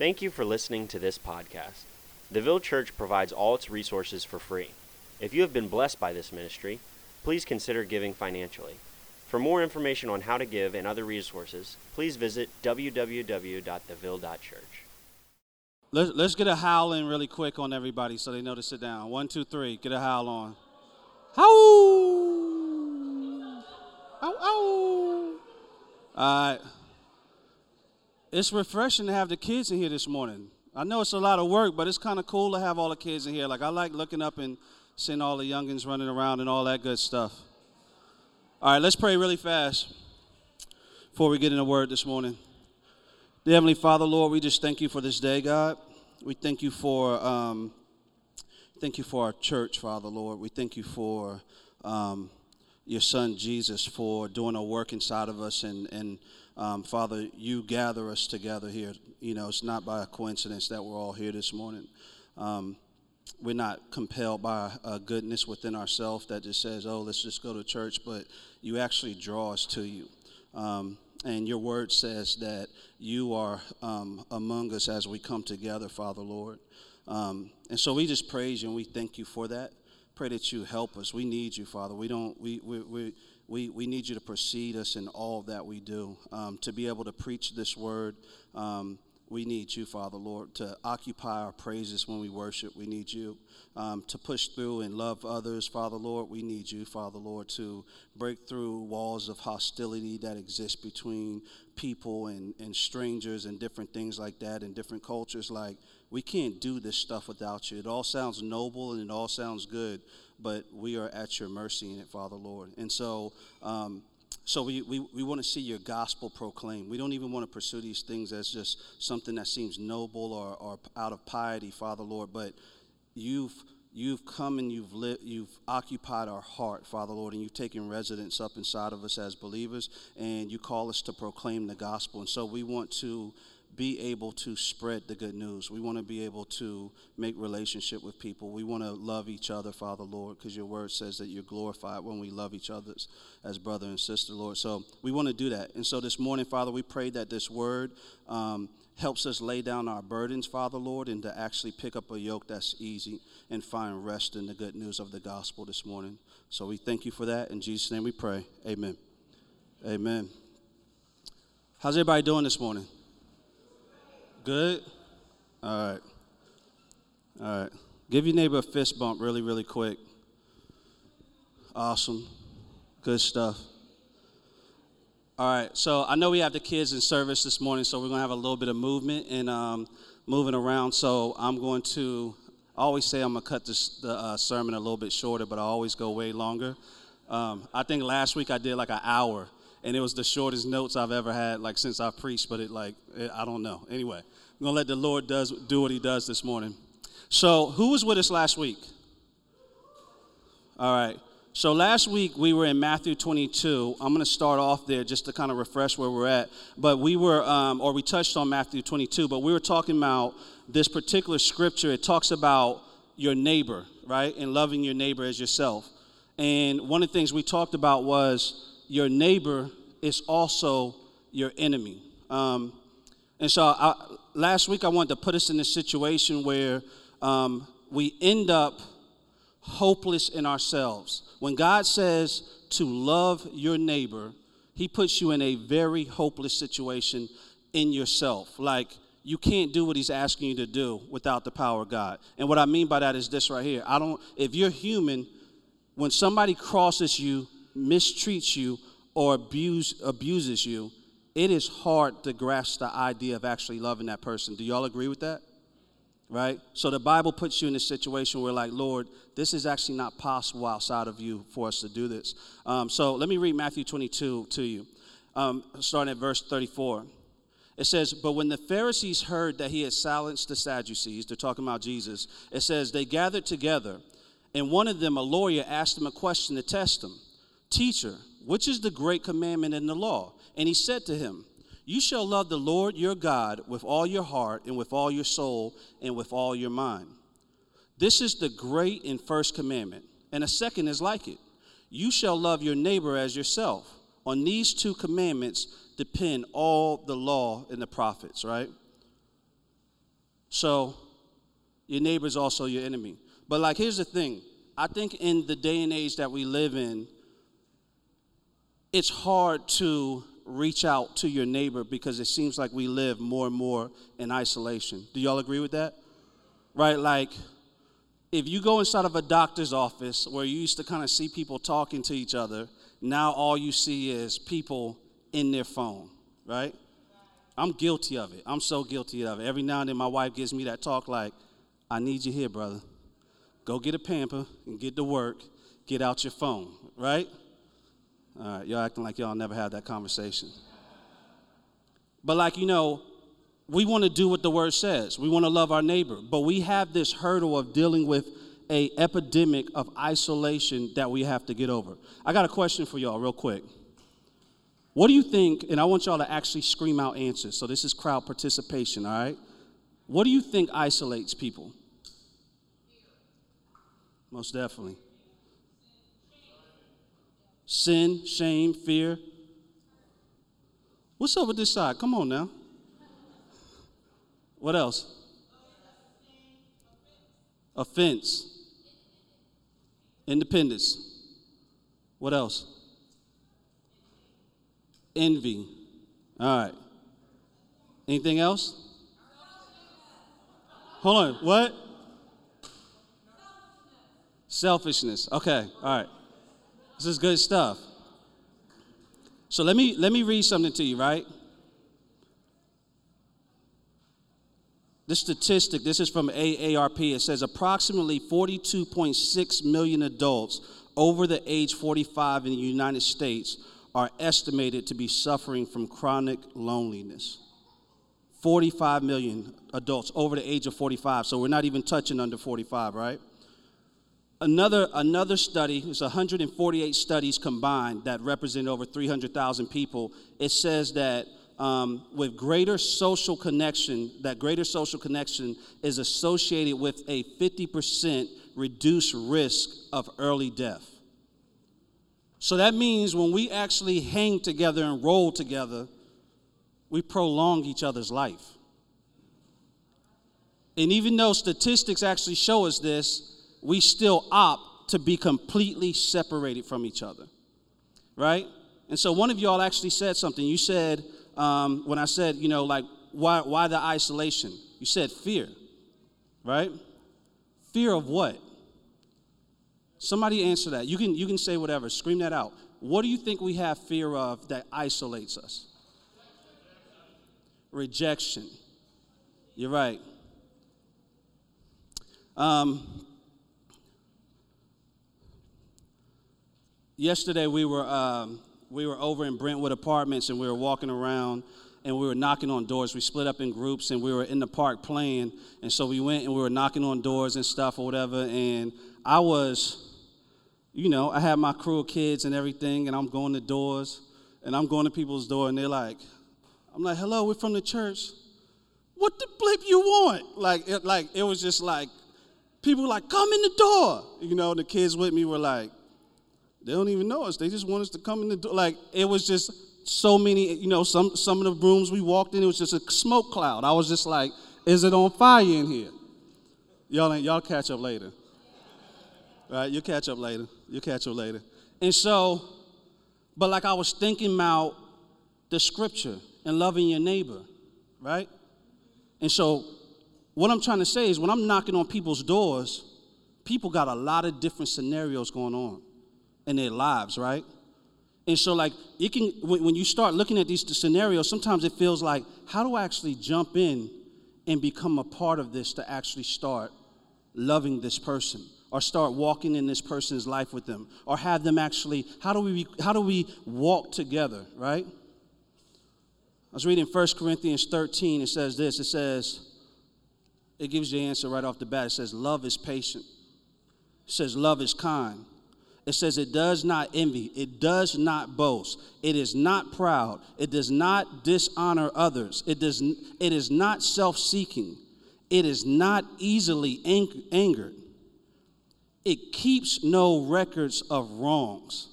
Thank you for listening to this podcast. The Ville Church provides all its resources for free. If you have been blessed by this ministry, please consider giving financially. For more information on how to give and other resources, please visit www.theville.church. Let's, let's get a howl in really quick on everybody so they know to sit down. One, two, three. Get a howl on. Howl! Ow, ow! All right. It's refreshing to have the kids in here this morning. I know it's a lot of work, but it's kind of cool to have all the kids in here. Like, I like looking up and seeing all the youngins running around and all that good stuff. All right, let's pray really fast before we get in the word this morning. Dear Heavenly Father, Lord, we just thank you for this day, God. We thank you for um, thank you for our church, Father, Lord. We thank you for um, your Son Jesus for doing a work inside of us, and and um, Father, you gather us together here. You know, it's not by a coincidence that we're all here this morning. Um, we're not compelled by a goodness within ourselves that just says, "Oh, let's just go to church," but you actually draw us to you. Um, and your word says that you are um, among us as we come together, Father Lord. Um, and so we just praise you and we thank you for that. Pray that you help us. We need you, Father. We don't. We we we. We, we need you to precede us in all that we do. Um, to be able to preach this word, um, we need you, Father Lord, to occupy our praises when we worship. We need you um, to push through and love others, Father Lord. We need you, Father Lord, to break through walls of hostility that exist between people and, and strangers and different things like that and different cultures. Like, we can't do this stuff without you. It all sounds noble and it all sounds good, but we are at your mercy in it, Father Lord. And so, um, so we, we, we want to see your gospel proclaimed. We don't even want to pursue these things as just something that seems noble or, or out of piety, Father Lord, but you've you've come and you've lit, you've occupied our heart, Father Lord, and you've taken residence up inside of us as believers, and you call us to proclaim the gospel. And so we want to be able to spread the good news. We want to be able to make relationship with people. We want to love each other, Father Lord, because your word says that you're glorified when we love each other as brother and sister, Lord. So we want to do that. And so this morning, Father, we pray that this word um, helps us lay down our burdens, Father Lord, and to actually pick up a yoke that's easy and find rest in the good news of the gospel this morning. So we thank you for that. In Jesus' name we pray. Amen. Amen. How's everybody doing this morning? Good? All right. All right. Give your neighbor a fist bump really, really quick. Awesome. Good stuff. All right. So I know we have the kids in service this morning, so we're going to have a little bit of movement and um, moving around. So I'm going to I always say I'm going to cut this, the uh, sermon a little bit shorter, but I always go way longer. Um, I think last week I did like an hour and it was the shortest notes I've ever had, like since I preached. But it, like, it, I don't know. Anyway, I'm gonna let the Lord does do what He does this morning. So, who was with us last week? All right. So last week we were in Matthew 22. I'm going to start off there just to kind of refresh where we're at. But we were, um, or we touched on Matthew 22, but we were talking about this particular scripture. It talks about your neighbor, right, and loving your neighbor as yourself. And one of the things we talked about was your neighbor is also your enemy. Um, and so I, last week I wanted to put us in a situation where um, we end up hopeless in ourselves. When God says to love your neighbor, he puts you in a very hopeless situation in yourself. Like, you can't do what he's asking you to do without the power of God. And what I mean by that is this right here. I don't if you're human, when somebody crosses you mistreats you or abuse, abuses you, it is hard to grasp the idea of actually loving that person. Do y'all agree with that? Right? So the Bible puts you in a situation where, like, Lord, this is actually not possible outside of you for us to do this. Um, so let me read Matthew 22 to you, um, starting at verse 34. It says, But when the Pharisees heard that he had silenced the Sadducees, they're talking about Jesus, it says, They gathered together, and one of them, a lawyer, asked him a question to test him. Teacher, which is the great commandment in the law? And he said to him, You shall love the Lord your God with all your heart, and with all your soul, and with all your mind. This is the great and first commandment. And a second is like it You shall love your neighbor as yourself. On these two commandments depend all the law and the prophets, right? So your neighbor is also your enemy. But like here's the thing. I think in the day and age that we live in, it's hard to reach out to your neighbor because it seems like we live more and more in isolation. Do y'all agree with that? Right? Like, if you go inside of a doctor's office where you used to kind of see people talking to each other, now all you see is people in their phone, right? I'm guilty of it. I'm so guilty of it. Every now and then my wife gives me that talk like, I need you here, brother. Go get a pamper and get to work. Get out your phone, right? All right, y'all acting like y'all never had that conversation. But, like, you know, we want to do what the word says. We want to love our neighbor, but we have this hurdle of dealing with a epidemic of isolation that we have to get over. I got a question for y'all real quick. What do you think, and I want y'all to actually scream out answers. So this is crowd participation, all right? What do you think isolates people? Most definitely. Sin, shame, fear. What's up with this side? Come on now. What else? Offense. Independence. What else? Envy. All right. Anything else? Hold on. What? Selfishness. Okay. All right. This is good stuff. So let me let me read something to you, right? This statistic, this is from AARP. It says approximately 42.6 million adults over the age 45 in the United States are estimated to be suffering from chronic loneliness. 45 million adults over the age of 45. So we're not even touching under 45, right? Another, another study, there's 148 studies combined that represent over 300,000 people. It says that um, with greater social connection, that greater social connection is associated with a 50% reduced risk of early death. So that means when we actually hang together and roll together, we prolong each other's life. And even though statistics actually show us this, we still opt to be completely separated from each other. Right? And so one of y'all actually said something. You said, um, when I said, you know, like, why, why the isolation? You said fear, right? Fear of what? Somebody answer that. You can, you can say whatever, scream that out. What do you think we have fear of that isolates us? Rejection. You're right. Um, yesterday we were um, we were over in Brentwood Apartments and we were walking around and we were knocking on doors. We split up in groups and we were in the park playing. And so we went and we were knocking on doors and stuff or whatever. And I was, you know, I had my crew of kids and everything, and I'm going to doors and I'm going to people's door and they're like, I'm like, hello, we're from the church. What the blip you want? Like, it, like it was just like people like, come in the door. You know, the kids with me were like, they don't even know us. They just want us to come in the door. Like it was just so many, you know, some some of the rooms we walked in, it was just a smoke cloud. I was just like, is it on fire in here? Y'all ain't y'all catch up later. Right? You'll catch up later. You'll catch up later. And so, but like I was thinking about the scripture and loving your neighbor, right? And so what I'm trying to say is when I'm knocking on people's doors, people got a lot of different scenarios going on in their lives, right? And so, like, it can when you start looking at these scenarios, sometimes it feels like, how do I actually jump in and become a part of this to actually start loving this person? or start walking in this person's life with them or have them actually how do we how do we walk together right i was reading 1 corinthians 13 it says this it says it gives you the answer right off the bat it says love is patient it says love is kind it says it does not envy, it does not boast, it is not proud, it does not dishonor others, it, does, it is not self seeking, it is not easily ang- angered, it keeps no records of wrongs.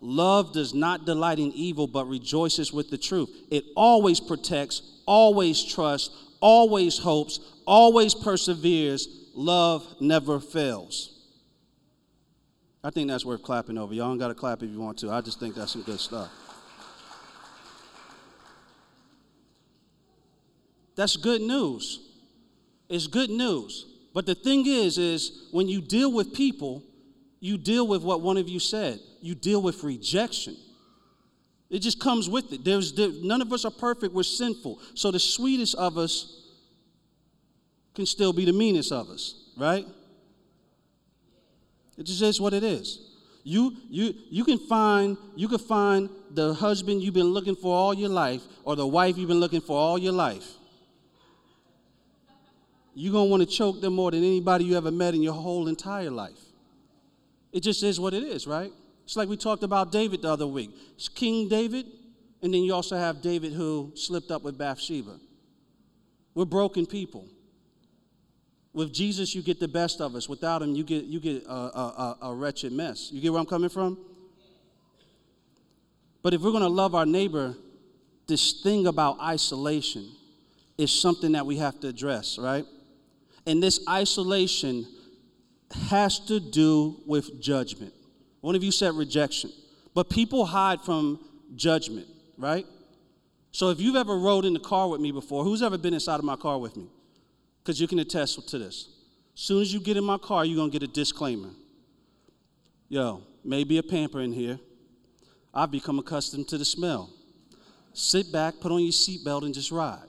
Love does not delight in evil, but rejoices with the truth. It always protects, always trusts, always hopes, always perseveres, love never fails. I think that's worth clapping over. Y'all don't got to clap if you want to. I just think that's some good stuff. That's good news. It's good news. But the thing is, is when you deal with people, you deal with what one of you said. You deal with rejection. It just comes with it. There's there, none of us are perfect. We're sinful. So the sweetest of us can still be the meanest of us, right? It just is what it is. You you you can find you can find the husband you've been looking for all your life or the wife you've been looking for all your life. You're going to want to choke them more than anybody you ever met in your whole entire life. It just is what it is, right? It's like we talked about David the other week. It's King David, and then you also have David who slipped up with Bathsheba. We're broken people. With Jesus, you get the best of us. Without him, you get, you get a, a, a, wretched mess. You get where I'm coming from? But if we're going to love our neighbor, this thing about isolation is something that we have to address, right? And this isolation has to do with judgment. One of you said rejection, but people hide from judgment, right? So if you've ever rode in the car with me before, who's ever been inside of my car with me? Because you can attest to this. Soon as you get in my car, you're going to get a disclaimer. Yo, maybe a pamper in here. I've become accustomed to the smell. Sit back, put on your seatbelt, and just ride.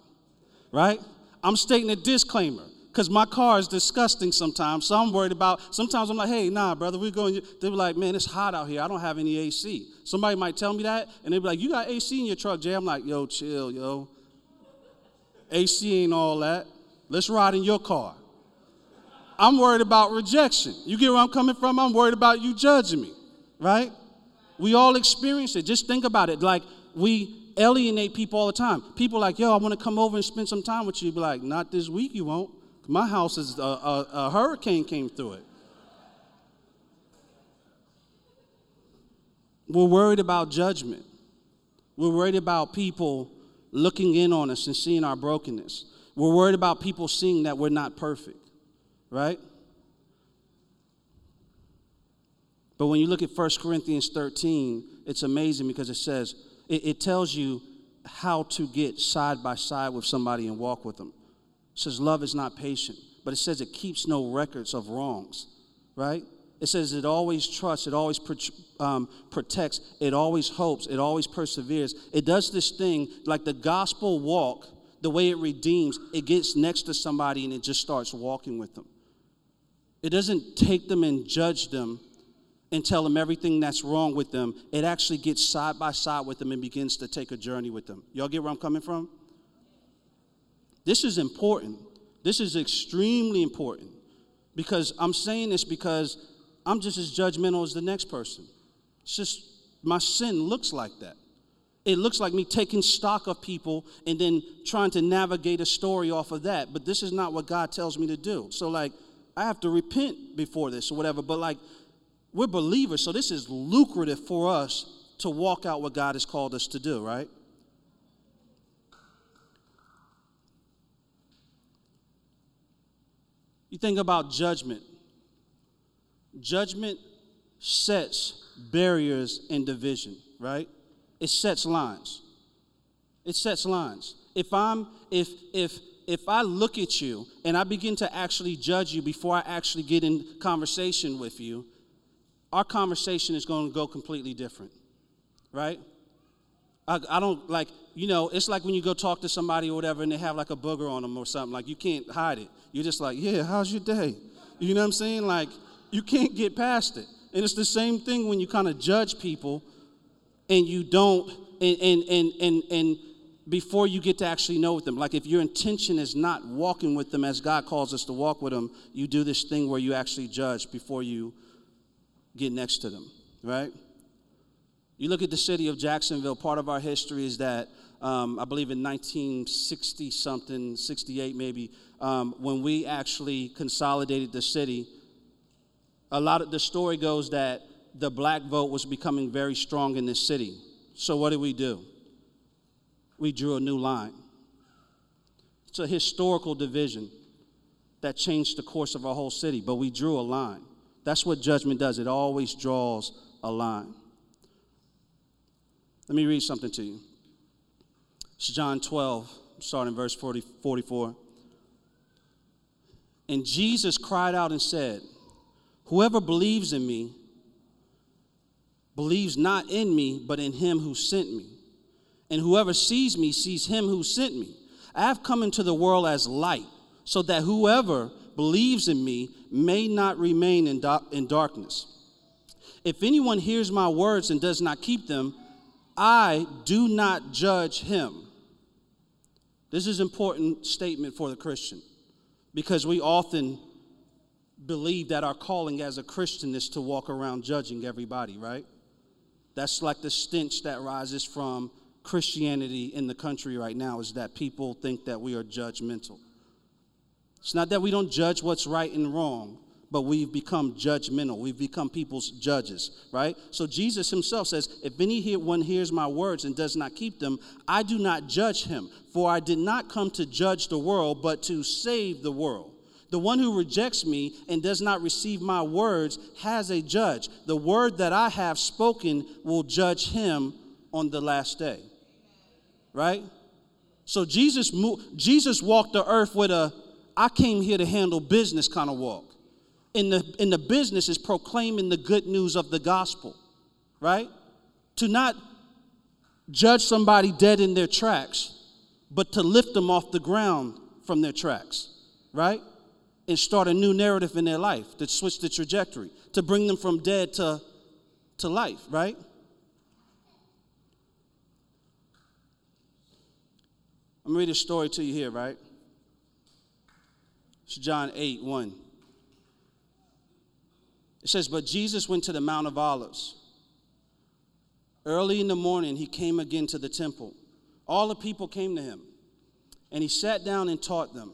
Right? I'm stating a disclaimer because my car is disgusting sometimes. So I'm worried about, sometimes I'm like, hey, nah, brother, we're going, they'll be like, man, it's hot out here. I don't have any AC. Somebody might tell me that, and they'll be like, you got AC in your truck, Jay? I'm like, yo, chill, yo. AC ain't all that. Let's ride in your car. I'm worried about rejection. You get where I'm coming from? I'm worried about you judging me, right? We all experience it. Just think about it. Like, we alienate people all the time. People like, yo, I want to come over and spend some time with you. Be like, not this week, you won't. My house is a, a, a hurricane came through it. We're worried about judgment. We're worried about people looking in on us and seeing our brokenness. We're worried about people seeing that we're not perfect, right? But when you look at 1 Corinthians 13, it's amazing because it says, it, it tells you how to get side by side with somebody and walk with them. It says love is not patient, but it says it keeps no records of wrongs, right? It says it always trusts, it always um, protects, it always hopes, it always perseveres. It does this thing like the gospel walk, the way it redeems, it gets next to somebody and it just starts walking with them. It doesn't take them and judge them and tell them everything that's wrong with them. It actually gets side by side with them and begins to take a journey with them. Y'all get where I'm coming from? This is important. This is extremely important because I'm saying this because I'm just as judgmental as the next person. It's just my sin looks like that. It looks like me taking stock of people and then trying to navigate a story off of that. But this is not what God tells me to do. So, like, I have to repent before this or whatever. But, like, we're believers, so this is lucrative for us to walk out what God has called us to do, right? You think about judgment. Judgment sets barriers and division, right? It sets lines. It sets lines. If I'm if if if I look at you and I begin to actually judge you before I actually get in conversation with you, our conversation is going to go completely different, right? I, I, don't like, you know, it's like when you go talk to somebody or whatever and they have like a booger on them or something. Like, you can't hide it. You're just like, yeah, how's your day? You know what I'm saying? Like, you can't get past it. And it's the same thing when you kind of judge people and you don't, and, and, and, and, and before you get to actually know them. Like, if your intention is not walking with them as God calls us to walk with them, you do this thing where you actually judge before you get next to them, right? You look at the city of Jacksonville, part of our history is that um, I believe in 1960 something, 68 maybe, um, when we actually consolidated the city, a lot of the story goes that the black vote was becoming very strong in this city. So what did we do? We drew a new line. It's a historical division. that changed the course of our whole city, but we drew a line. That's what judgment does, it always draws a line. Let me read something to you. It's John 12, starting verse 40, 44. And Jesus cried out and said, Whoever believes in me believes not in me, but in him who sent me. And whoever sees me sees him who sent me. I have come into the world as light, so that whoever believes in me may not remain in, do- in darkness. If anyone hears my words and does not keep them, I do not judge him. This is an important statement for the Christian because we often believe that our calling as a Christian is to walk around judging everybody, right? That's like the stench that rises from Christianity in the country right now is that people think that we are judgmental. It's not that we don't judge what's right and wrong, but we've become judgmental. We've become people's judges, right? So Jesus himself says, If anyone hears my words and does not keep them, I do not judge him, for I did not come to judge the world, but to save the world. The one who rejects me and does not receive my words has a judge. The word that I have spoken will judge him on the last day. Right? So Jesus Jesus walked the earth with a I came here to handle business kind of walk. In the in the business is proclaiming the good news of the gospel. Right? To not judge somebody dead in their tracks, but to lift them off the ground from their tracks. Right? And start a new narrative in their life, to switch the trajectory, to bring them from dead to, to life, right? I'm gonna read a story to you here, right? It's John 8, 1. It says, But Jesus went to the Mount of Olives. Early in the morning, he came again to the temple. All the people came to him, and he sat down and taught them.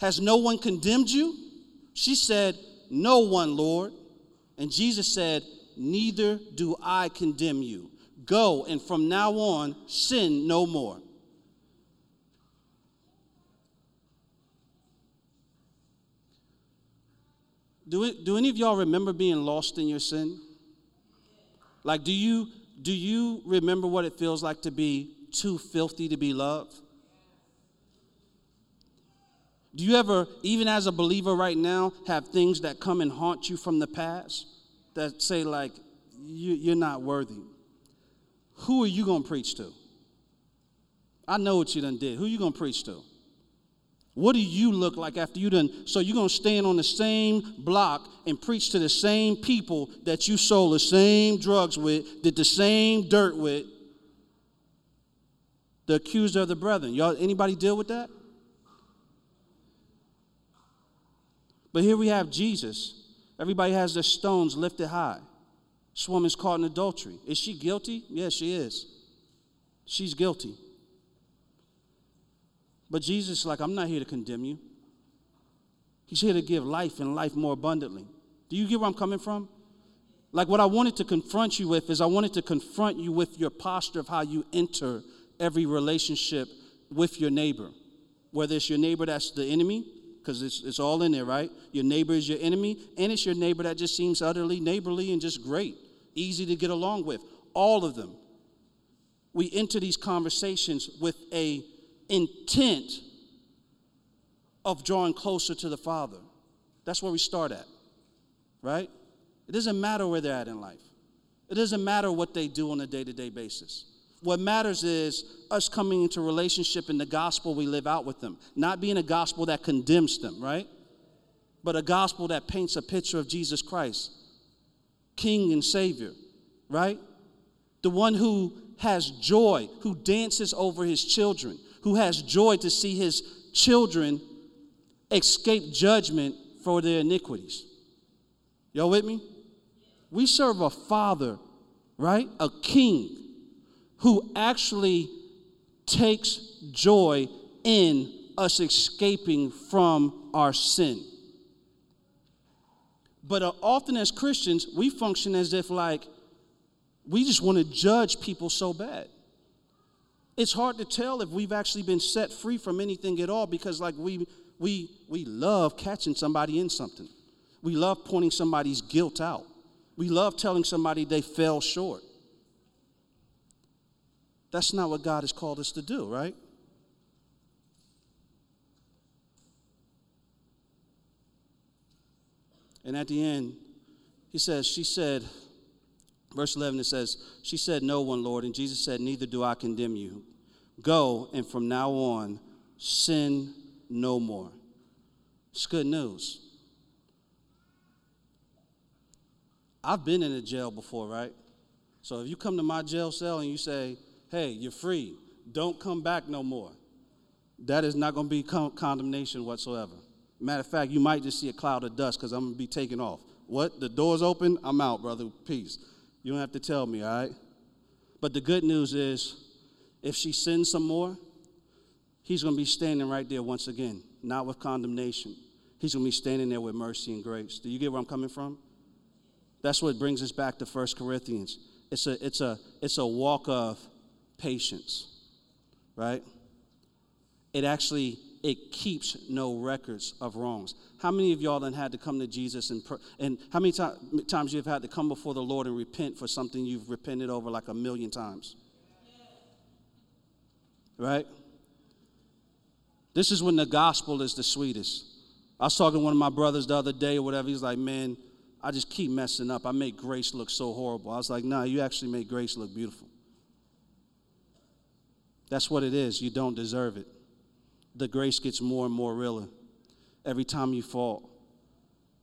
Has no one condemned you? She said, No one, Lord. And Jesus said, Neither do I condemn you. Go, and from now on, sin no more. Do, it, do any of y'all remember being lost in your sin? Like, do you, do you remember what it feels like to be too filthy to be loved? Do you ever, even as a believer right now, have things that come and haunt you from the past that say, like, you, are not worthy? Who are you going to preach to? I know what you done did. Who are you going to preach to? What do you look like after you done? So you're going to stand on the same block and preach to the same people that you sold the same drugs with, did the same dirt with, the accuser of the brethren. Y'all, anybody deal with that? But here we have Jesus. Everybody has their stones lifted high. This woman's caught in adultery. Is she guilty? Yes, she is. She's guilty. But Jesus is like, I'm not here to condemn you. He's here to give life and life more abundantly. Do you get where I'm coming from? Like, what I wanted to confront you with is I wanted to confront you with your posture of how you enter every relationship with your neighbor. Whether it's your neighbor that's the enemy, because it's, it's all in there, right? Your neighbor is your enemy, and it's your neighbor that just seems utterly neighborly and just great, easy to get along with. All of them. We enter these conversations with a intent of drawing closer to the Father. That's where we start at, right? It doesn't matter where they're at in life. It doesn't matter what they do on a day to day basis. What matters is us coming into relationship in the gospel we live out with them, not being a gospel that condemns them, right? But a gospel that paints a picture of Jesus Christ, King and Savior, right? The one who has joy, who dances over his children, who has joy to see his children escape judgment for their iniquities. Y'all with me? We serve a father, right? A king who actually takes joy in us escaping from our sin. But uh, often as Christians, we function as if like we just want to judge people so bad. It's hard to tell if we've actually been set free from anything at all because like we we we love catching somebody in something. We love pointing somebody's guilt out. We love telling somebody they fell short. That's not what God has called us to do, right? And at the end, he says, She said, verse 11, it says, She said, No one, Lord. And Jesus said, Neither do I condemn you. Go, and from now on, sin no more. It's good news. I've been in a jail before, right? So if you come to my jail cell and you say, hey, you're free, don't come back no more, that is not going to be con- condemnation whatsoever. Matter of fact, you might just see a cloud of dust because I'm going to be taken off. What? The door's open? I'm out, brother. Peace. You don't have to tell me, all right? But the good news is, if she sins some more, he's going to be standing right there once again, not with condemnation. He's going to be standing there with mercy and grace. Do you get where I'm coming from? That's what brings us back to 1 Corinthians. It's a, it's a, it's a walk of patience, right? It actually it keeps no records of wrongs. How many of y'all then had to come to Jesus and and how many to- times you've had to come before the Lord and repent for something you've repented over like a million times? Right? This is when the gospel is the sweetest. I was talking to one of my brothers the other day or whatever. He's like, man, I just keep messing up. I make grace look so horrible. I was like, nah, you actually make grace look beautiful. That's what it is. You don't deserve it. The grace gets more and more realer every time you fall.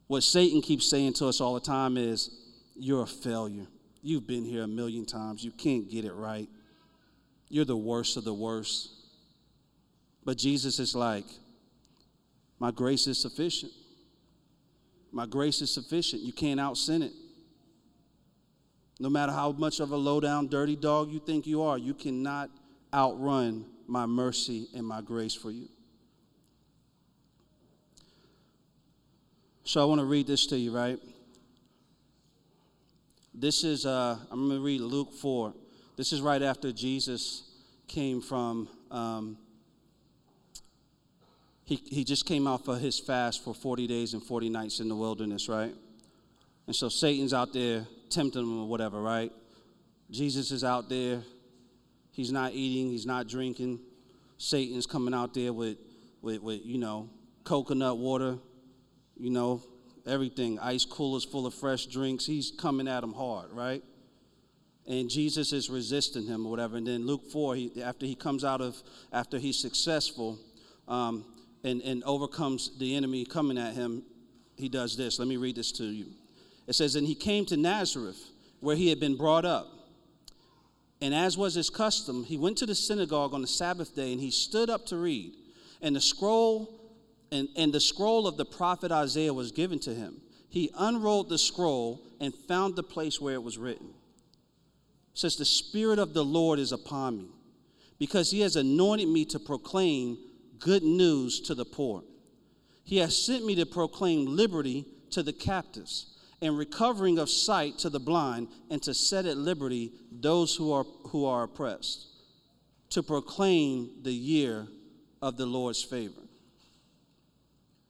What Satan keeps saying to us all the time is, You're a failure. You've been here a million times. You can't get it right. You're the worst of the worst. But Jesus is like, My grace is sufficient. My grace is sufficient. You can't out sin it. No matter how much of a low down, dirty dog you think you are, you cannot outrun my mercy and my grace for you. So I want to read this to you, right? This is, uh, I'm going to read Luke 4. This is right after Jesus came from um, he, he just came off of his fast for 40 days and 40 nights in the wilderness, right? And so Satan's out there tempting him or whatever, right? Jesus is out there. He's not eating, he's not drinking. Satan's coming out there with, with, with you know, coconut water, you know, everything, ice coolers full of fresh drinks. He's coming at him hard, right? And Jesus is resisting him or whatever. And then Luke 4, he, after he comes out of, after he's successful, um, and, and overcomes the enemy coming at him, he does this. Let me read this to you. It says, And he came to Nazareth, where he had been brought up. And as was his custom, he went to the synagogue on the Sabbath day and he stood up to read. And the scroll and, and the scroll of the prophet Isaiah was given to him. He unrolled the scroll and found the place where it was written. It says, The Spirit of the Lord is upon me, because he has anointed me to proclaim good news to the poor. He has sent me to proclaim liberty to the captives and recovering of sight to the blind and to set at liberty those who are, who are oppressed, to proclaim the year of the Lord's favor.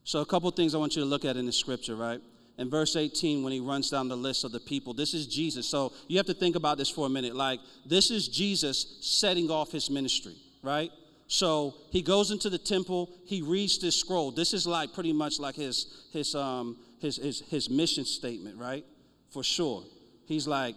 So, a couple things I want you to look at in the scripture, right? In verse 18, when he runs down the list of the people, this is Jesus. So, you have to think about this for a minute. Like, this is Jesus setting off his ministry, right? So he goes into the temple, he reads this scroll. This is like pretty much like his his um his his, his mission statement, right? For sure. He's like,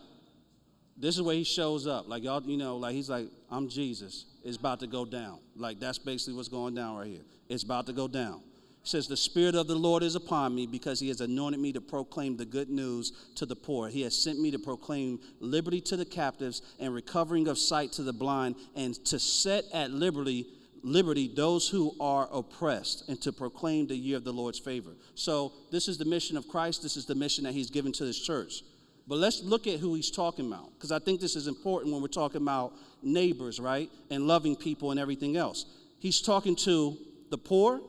this is where he shows up. Like y'all, you know, like he's like, I'm Jesus. It's about to go down. Like that's basically what's going down right here. It's about to go down. It says, The Spirit of the Lord is upon me because he has anointed me to proclaim the good news to the poor. He has sent me to proclaim liberty to the captives and recovering of sight to the blind and to set at liberty liberty those who are oppressed and to proclaim the year of the Lord's favor. So, this is the mission of Christ. This is the mission that he's given to this church. But let's look at who he's talking about because I think this is important when we're talking about neighbors, right? And loving people and everything else. He's talking to the poor,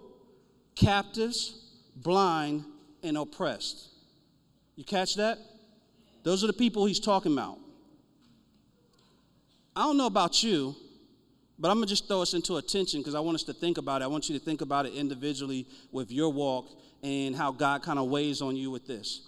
captives, blind, and oppressed. You catch that? Those are the people he's talking about. I don't know about you, but I'm gonna just throw us into attention because I want us to think about it. I want you to think about it individually with your walk and how God kind of weighs on you with this.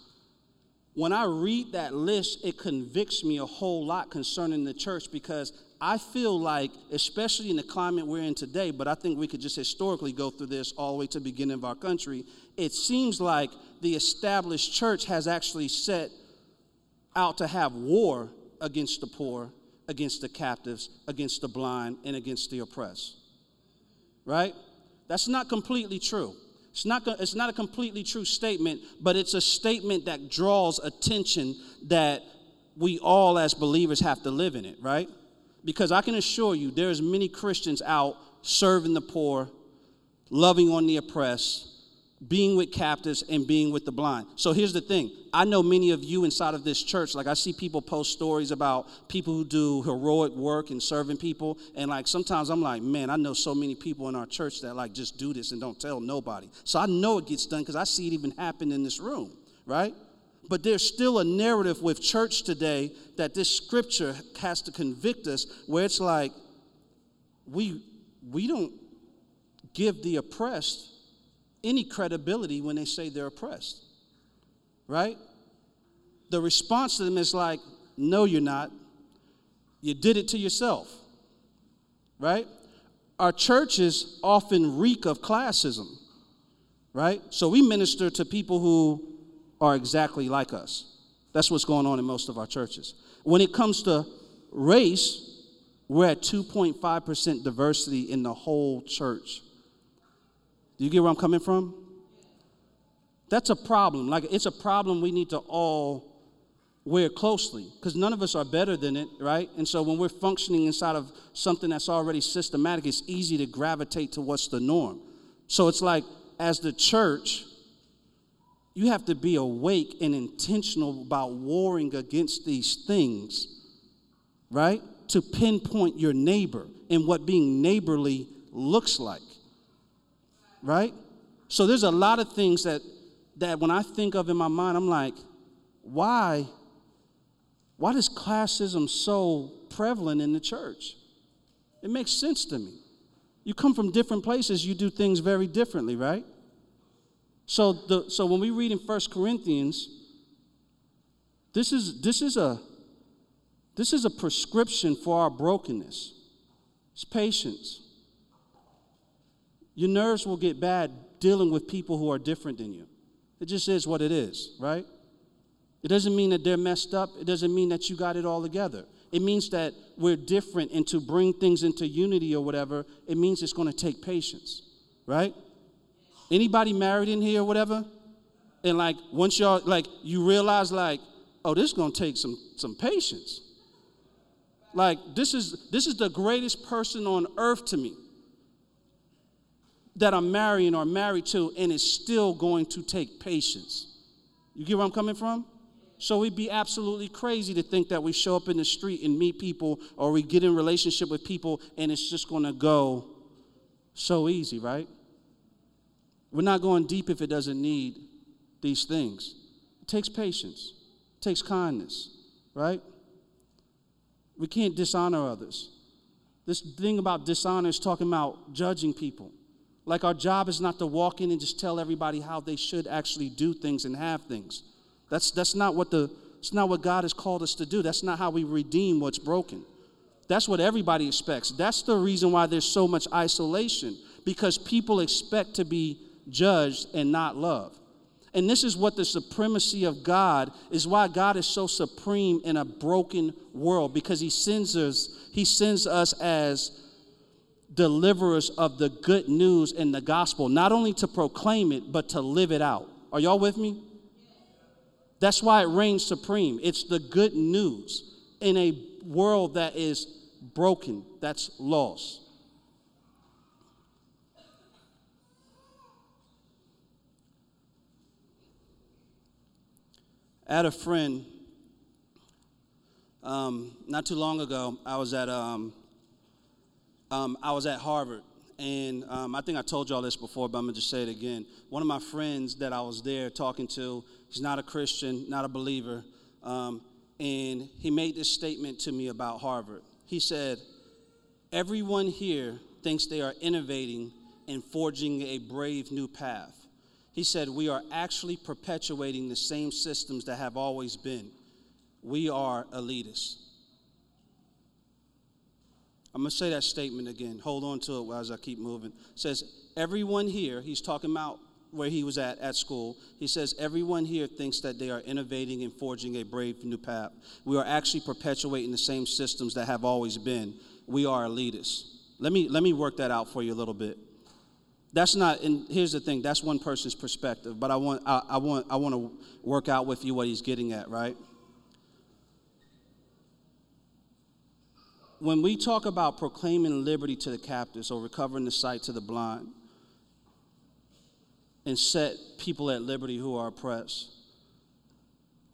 When I read that list, it convicts me a whole lot concerning the church because I feel like, especially in the climate we're in today, but I think we could just historically go through this all the way to the beginning of our country. It seems like the established church has actually set out to have war against the poor, against the captives, against the blind, and against the oppressed. Right? That's not completely true. It's not, it's not a completely true statement, but it's a statement that draws attention that we all as believers have to live in it, right? Because I can assure you, there's many Christians out serving the poor, loving on the oppressed, being with captives, and being with the blind. So here's the thing I know many of you inside of this church, like I see people post stories about people who do heroic work and serving people. And like sometimes I'm like, man, I know so many people in our church that like just do this and don't tell nobody. So I know it gets done because I see it even happen in this room, right? But there's still a narrative with church today that this scripture has to convict us where it's like we we don't give the oppressed any credibility when they say they're oppressed. Right? The response to them is like, no, you're not. You did it to yourself. Right? Our churches often reek of classism. Right? So we minister to people who are exactly like us. That's what's going on in most of our churches. When it comes to race, we're at 2.5% diversity in the whole church. Do you get where I'm coming from? That's a problem. Like, it's a problem we need to all wear closely because none of us are better than it, right? And so when we're functioning inside of something that's already systematic, it's easy to gravitate to what's the norm. So it's like, as the church, you have to be awake and intentional about warring against these things, right? To pinpoint your neighbor and what being neighborly looks like, right? So there's a lot of things that that when I think of in my mind, I'm like, why? Why is classism so prevalent in the church? It makes sense to me. You come from different places, you do things very differently, right? So, the, so when we read in First Corinthians, this is, this, is a, this is a prescription for our brokenness. It's patience. Your nerves will get bad dealing with people who are different than you. It just is what it is, right? It doesn't mean that they're messed up. It doesn't mean that you got it all together. It means that we're different, and to bring things into unity or whatever, it means it's going to take patience, right? Anybody married in here or whatever? And like once y'all like you realize like, oh, this is gonna take some some patience. Like this is this is the greatest person on earth to me that I'm marrying or married to, and it's still going to take patience. You get where I'm coming from? So we'd be absolutely crazy to think that we show up in the street and meet people or we get in relationship with people and it's just gonna go so easy, right? We're not going deep if it doesn't need these things. It takes patience, it takes kindness, right? We can't dishonor others. This thing about dishonor is talking about judging people. Like our job is not to walk in and just tell everybody how they should actually do things and have things. That's, that's not what the it's not what God has called us to do. That's not how we redeem what's broken. That's what everybody expects. That's the reason why there's so much isolation because people expect to be judged and not loved. And this is what the supremacy of God is why God is so supreme in a broken world because he sends us he sends us as deliverers of the good news in the gospel, not only to proclaim it but to live it out. Are y'all with me? That's why it reigns supreme. It's the good news in a world that is broken, that's lost. I had a friend um, not too long ago. I was at um, um, I was at Harvard, and um, I think I told y'all this before, but I'm gonna just say it again. One of my friends that I was there talking to, he's not a Christian, not a believer, um, and he made this statement to me about Harvard. He said, "Everyone here thinks they are innovating and forging a brave new path." He said, We are actually perpetuating the same systems that have always been. We are elitists. I'm going to say that statement again. Hold on to it as I keep moving. It says, Everyone here, he's talking about where he was at at school. He says, Everyone here thinks that they are innovating and forging a brave new path. We are actually perpetuating the same systems that have always been. We are elitists. Let me, let me work that out for you a little bit. That's not, and here's the thing, that's one person's perspective, but I want, I, I want, I want to work out with you what he's getting at, right? When we talk about proclaiming liberty to the captives or recovering the sight to the blind and set people at liberty who are oppressed,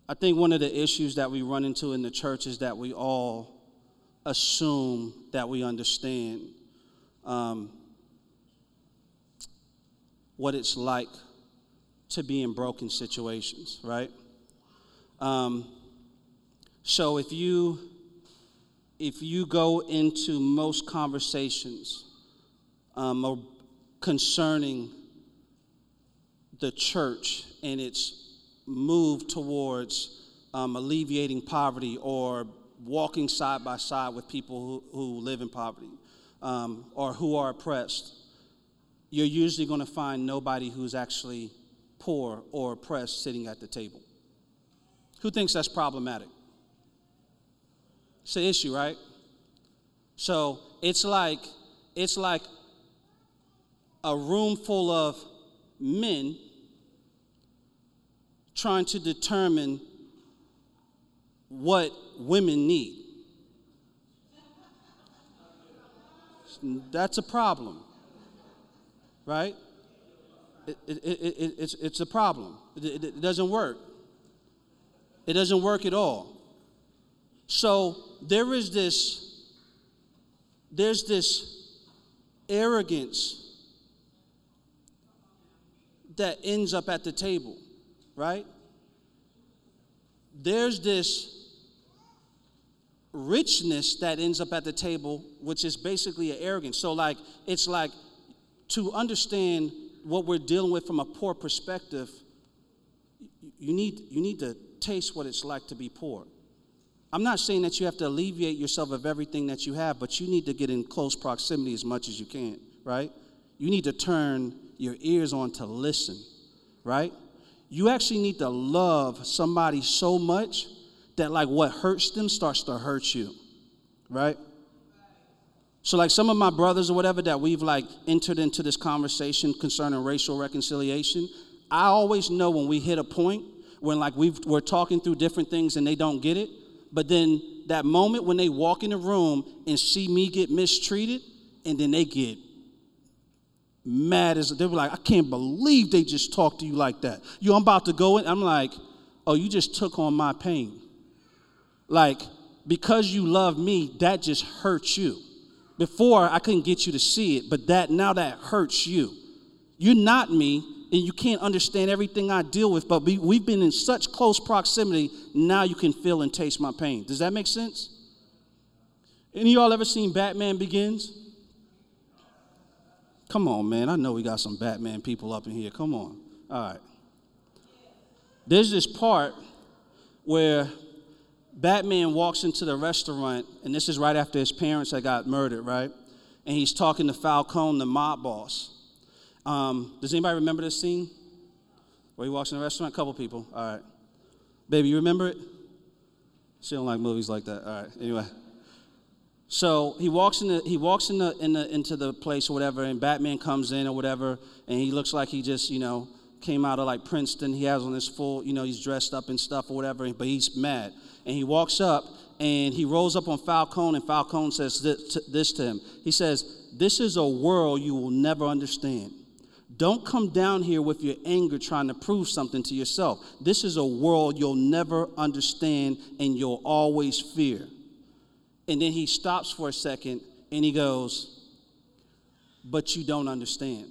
I think one of the issues that we run into in the church is that we all assume that we understand. Um, what it's like to be in broken situations, right? Um, so if you if you go into most conversations um, concerning the church and its move towards um, alleviating poverty or walking side by side with people who, who live in poverty um, or who are oppressed, you're usually going to find nobody who's actually poor or oppressed sitting at the table. Who thinks that's problematic? It's an issue, right? So it's like it's like a room full of men trying to determine what women need. That's a problem right? It, it, it, it's, it's a problem. It, it doesn't work. It doesn't work at all. So there is this, there's this arrogance that ends up at the table, right? There's this richness that ends up at the table, which is basically an arrogance. So, like, it's like to understand what we're dealing with from a poor perspective, you need, you need to taste what it's like to be poor. I'm not saying that you have to alleviate yourself of everything that you have, but you need to get in close proximity as much as you can, right? You need to turn your ears on to listen, right? You actually need to love somebody so much that, like, what hurts them starts to hurt you, right? So, like some of my brothers or whatever that we've like entered into this conversation concerning racial reconciliation, I always know when we hit a point when like we we're talking through different things and they don't get it, but then that moment when they walk in the room and see me get mistreated, and then they get mad as they were like, I can't believe they just talked to you like that. You, I'm about to go in. I'm like, oh, you just took on my pain. Like, because you love me, that just hurts you. Before, I couldn't get you to see it, but that now that hurts you. You're not me, and you can't understand everything I deal with, but we, we've been in such close proximity, now you can feel and taste my pain. Does that make sense? Any y'all ever seen Batman Begins? Come on, man. I know we got some Batman people up in here. Come on. All right. There's this part where Batman walks into the restaurant, and this is right after his parents had got murdered, right? And he's talking to Falcone, the mob boss. Um, does anybody remember this scene? Where he walks in the restaurant? A couple people. All right. Baby, you remember it? She don't like movies like that. All right. Anyway. So he walks in the, he walks in the, in the, into the place or whatever, and Batman comes in or whatever, and he looks like he just, you know, came out of like Princeton. He has on his full, you know, he's dressed up and stuff or whatever, but he's mad. And he walks up and he rolls up on Falcone, and Falcone says this, this to him. He says, This is a world you will never understand. Don't come down here with your anger trying to prove something to yourself. This is a world you'll never understand and you'll always fear. And then he stops for a second and he goes, But you don't understand.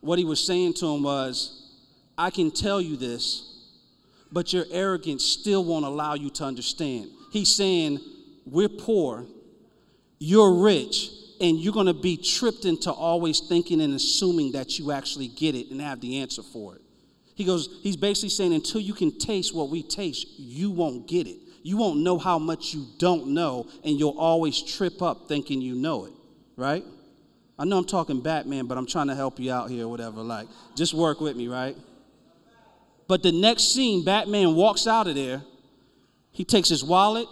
What he was saying to him was, I can tell you this, but your arrogance still won't allow you to understand. He's saying, We're poor, you're rich, and you're going to be tripped into always thinking and assuming that you actually get it and have the answer for it. He goes, he's basically saying, until you can taste what we taste, you won't get it. You won't know how much you don't know, and you'll always trip up thinking you know it, right? I know I'm talking Batman, but I'm trying to help you out here, whatever. Like, just work with me, right? But the next scene, Batman walks out of there. He takes his wallet,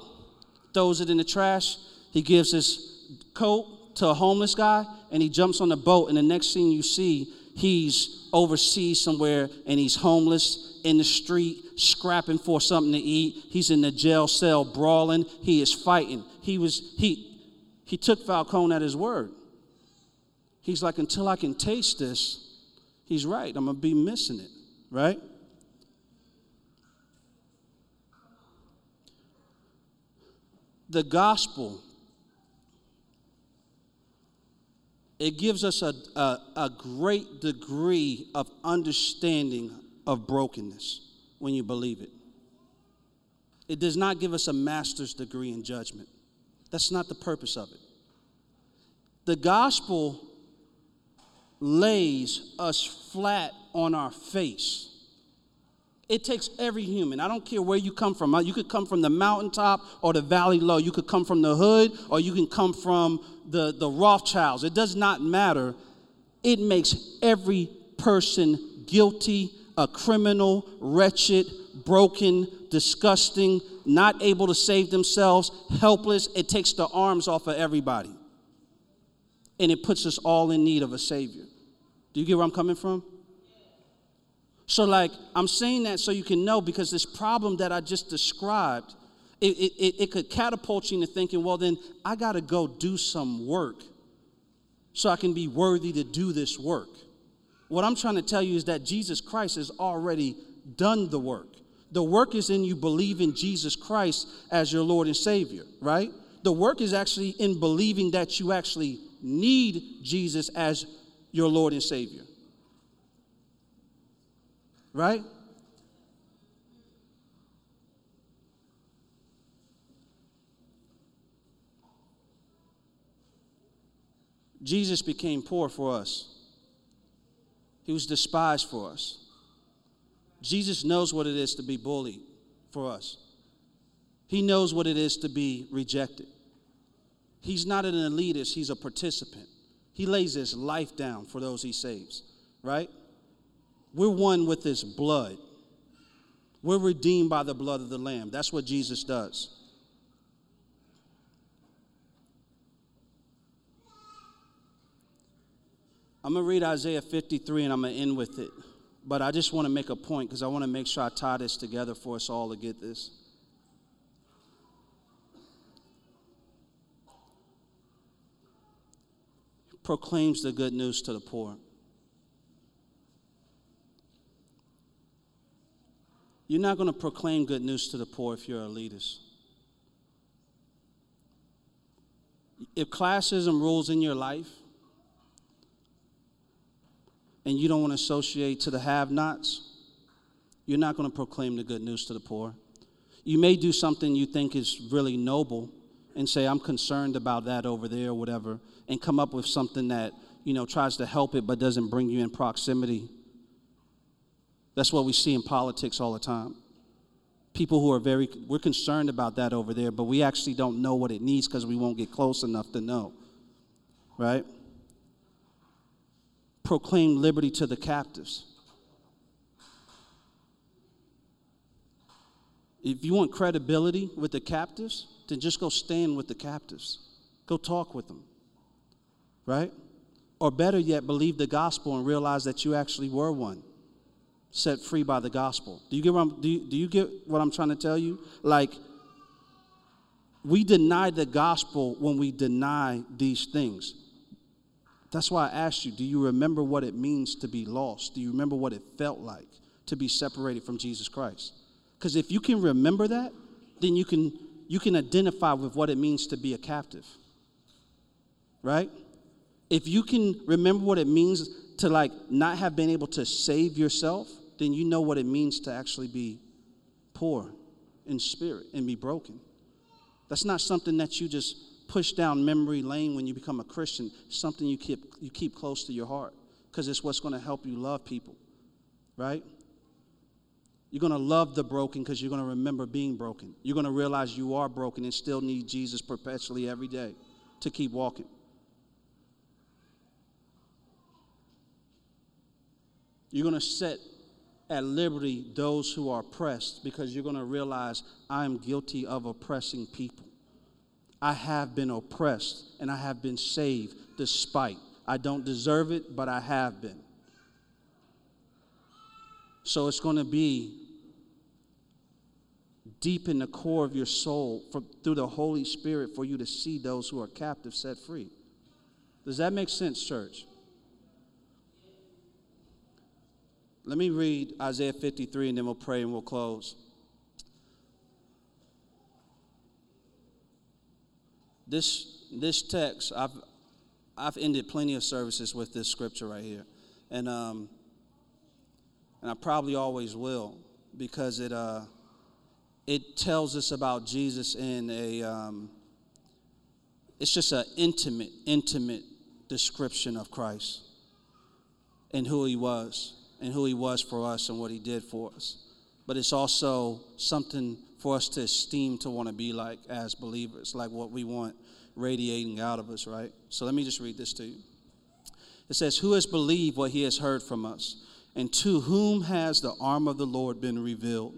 throws it in the trash. He gives his coat, to a homeless guy and he jumps on the boat and the next thing you see he's overseas somewhere and he's homeless in the street scrapping for something to eat. He's in the jail cell brawling. He is fighting. He was he he took falcone at his word. He's like until i can taste this he's right. I'm gonna be missing it right? The gospel it gives us a, a, a great degree of understanding of brokenness when you believe it. It does not give us a master's degree in judgment. That's not the purpose of it. The gospel lays us flat on our face it takes every human. I don't care where you come from. Uh, you could come from the mountaintop or the valley low. You could come from the hood or you can come from the, the Rothschilds. It does not matter. It makes every person guilty, a criminal, wretched, broken, disgusting, not able to save themselves, helpless. It takes the arms off of everybody. And it puts us all in need of a Savior. Do you get where I'm coming from? So, like, I'm saying that so you can know because this problem that I just described, it, it, it could catapult you into thinking, well, then I got to go do some work so I can be worthy to do this work. What I'm trying to tell you is that Jesus Christ has already done the work. The work is in you believing Jesus Christ as your Lord and Savior, right? The work is actually in believing that you actually need Jesus as your Lord and Savior right? Jesus became poor for us. He was despised for us. Jesus knows what it is to be bullied for us. He knows what it is to be rejected. He's not an elitist, he's a participant. He lays his life down for those he saves, right? We're one with his blood. We're redeemed by the blood of the Lamb. That's what Jesus does. I'm going to read Isaiah 53 and I'm going to end with it. But I just want to make a point because I want to make sure I tie this together for us all to get this. Proclaims the good news to the poor. You're not going to proclaim good news to the poor if you're elitist. If classism rules in your life and you don't want to associate to the have nots, you're not going to proclaim the good news to the poor. You may do something you think is really noble and say, I'm concerned about that over there or whatever, and come up with something that, you know, tries to help it but doesn't bring you in proximity that's what we see in politics all the time. People who are very, we're concerned about that over there, but we actually don't know what it needs because we won't get close enough to know. Right? Proclaim liberty to the captives. If you want credibility with the captives, then just go stand with the captives. Go talk with them. Right? Or better yet, believe the gospel and realize that you actually were one set free by the gospel. Do you get what I'm, do you, do you get what I'm trying to tell you? Like, we deny the gospel when we deny these things. That's why I asked you, do you remember what it means to be lost? Do you remember what it felt like to be separated from Jesus Christ? Because if you can remember that, then you can you can identify with what it means to be a captive. Right? If you can remember what it means to like not have been able to save yourself, then you know what it means to actually be poor in spirit and be broken. That's not something that you just push down memory lane when you become a Christian. Something you keep you keep close to your heart because it's what's going to help you love people. Right? You're going to love the broken because you're going to remember being broken. You're going to realize you are broken and still need Jesus perpetually every day to keep walking. You're going to set at liberty those who are oppressed because you're going to realize I am guilty of oppressing people. I have been oppressed and I have been saved despite. I don't deserve it, but I have been. So it's going to be deep in the core of your soul for, through the Holy Spirit for you to see those who are captive set free. Does that make sense, church? Let me read Isaiah 53 and then we'll pray and we'll close. This, this text, I've, I've ended plenty of services with this scripture right here. And, um, and I probably always will because it, uh, it tells us about Jesus in a, um, it's just an intimate, intimate description of Christ and who he was and who he was for us and what he did for us. But it's also something for us to esteem to want to be like as believers, like what we want radiating out of us, right? So let me just read this to you. It says, Who has believed what he has heard from us? And to whom has the arm of the Lord been revealed?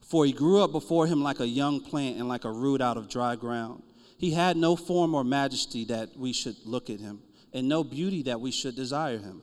For he grew up before him like a young plant and like a root out of dry ground. He had no form or majesty that we should look at him, and no beauty that we should desire him.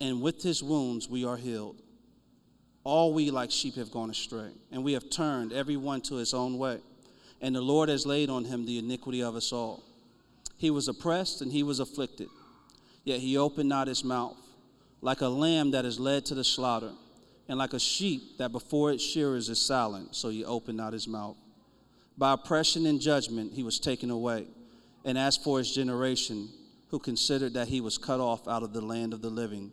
And with his wounds we are healed. All we like sheep have gone astray, and we have turned every one to his own way. And the Lord has laid on him the iniquity of us all. He was oppressed and he was afflicted, yet he opened not his mouth. Like a lamb that is led to the slaughter and like a sheep that before its shearers is silent, so he opened not his mouth. By oppression and judgment he was taken away. And as for his generation, who considered that he was cut off out of the land of the living,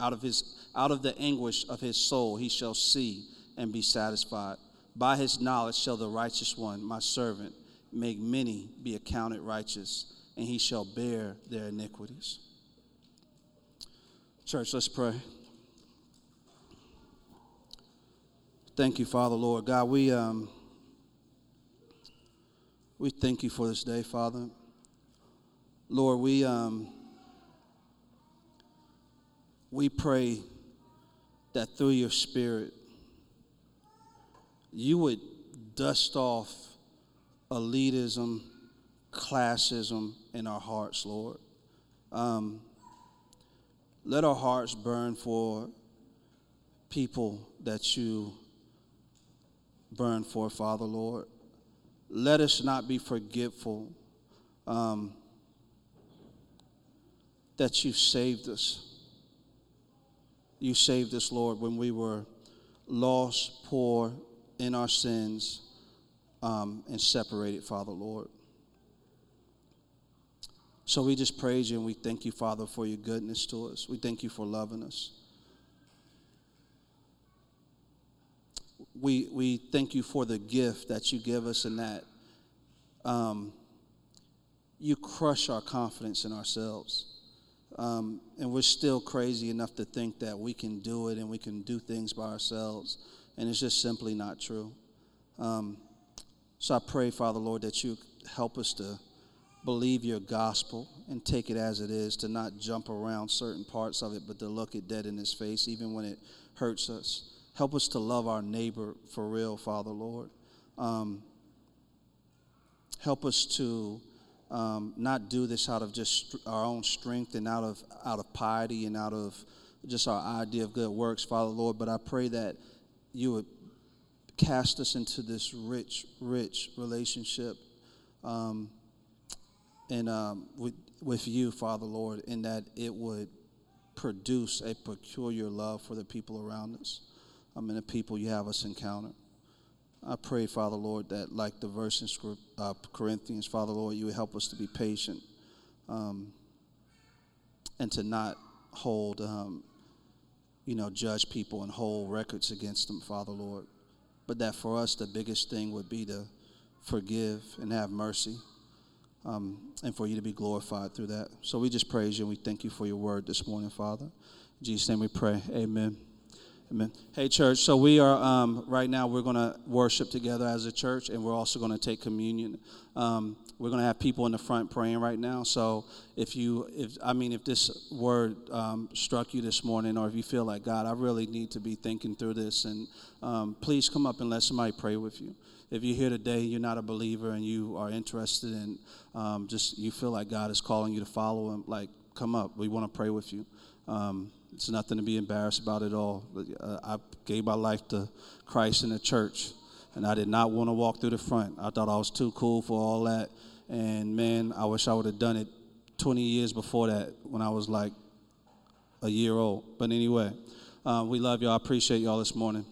out of his, out of the anguish of his soul, he shall see and be satisfied. By his knowledge shall the righteous one, my servant, make many be accounted righteous, and he shall bear their iniquities. Church, let's pray. Thank you, Father, Lord. God, we, um, we thank you for this day, Father. Lord, we, um, we pray that through your Spirit, you would dust off elitism, classism in our hearts, Lord. Um, let our hearts burn for people that you burn for, Father, Lord. Let us not be forgetful um, that you saved us. You saved us, Lord, when we were lost, poor, in our sins, um, and separated, Father, Lord. So we just praise you and we thank you, Father, for your goodness to us. We thank you for loving us. We, we thank you for the gift that you give us and that um, you crush our confidence in ourselves. Um, and we're still crazy enough to think that we can do it and we can do things by ourselves. And it's just simply not true. Um, so I pray, Father, Lord, that you help us to believe your gospel and take it as it is, to not jump around certain parts of it, but to look it dead in his face, even when it hurts us. Help us to love our neighbor for real, Father, Lord. Um, help us to um, not do this out of just our own strength and out of out of piety and out of just our idea of good works, Father, Lord. But I pray that you would cast us into this rich, rich relationship. Um, and um, with, with you, Father Lord, in that it would produce a peculiar love for the people around us um, and the people you have us encounter. I pray, Father Lord, that like the verse in uh, Corinthians, Father Lord, you would help us to be patient um, and to not hold, um, you know, judge people and hold records against them, Father Lord. But that for us, the biggest thing would be to forgive and have mercy um, and for you to be glorified through that. So we just praise you and we thank you for your word this morning, Father. In Jesus' name we pray. Amen. Amen. Hey, church. So we are um, right now. We're going to worship together as a church, and we're also going to take communion. Um, we're going to have people in the front praying right now. So if you, if I mean, if this word um, struck you this morning, or if you feel like God, I really need to be thinking through this, and um, please come up and let somebody pray with you if you're here today, you're not a believer, and you are interested in um, just you feel like God is calling you to follow Him, like come up. We want to pray with you. It's nothing to be embarrassed about at all. Uh, I gave my life to Christ in the church, and I did not want to walk through the front. I thought I was too cool for all that. And man, I wish I would have done it 20 years before that when I was like a year old. But anyway, uh, we love y'all. I appreciate y'all this morning.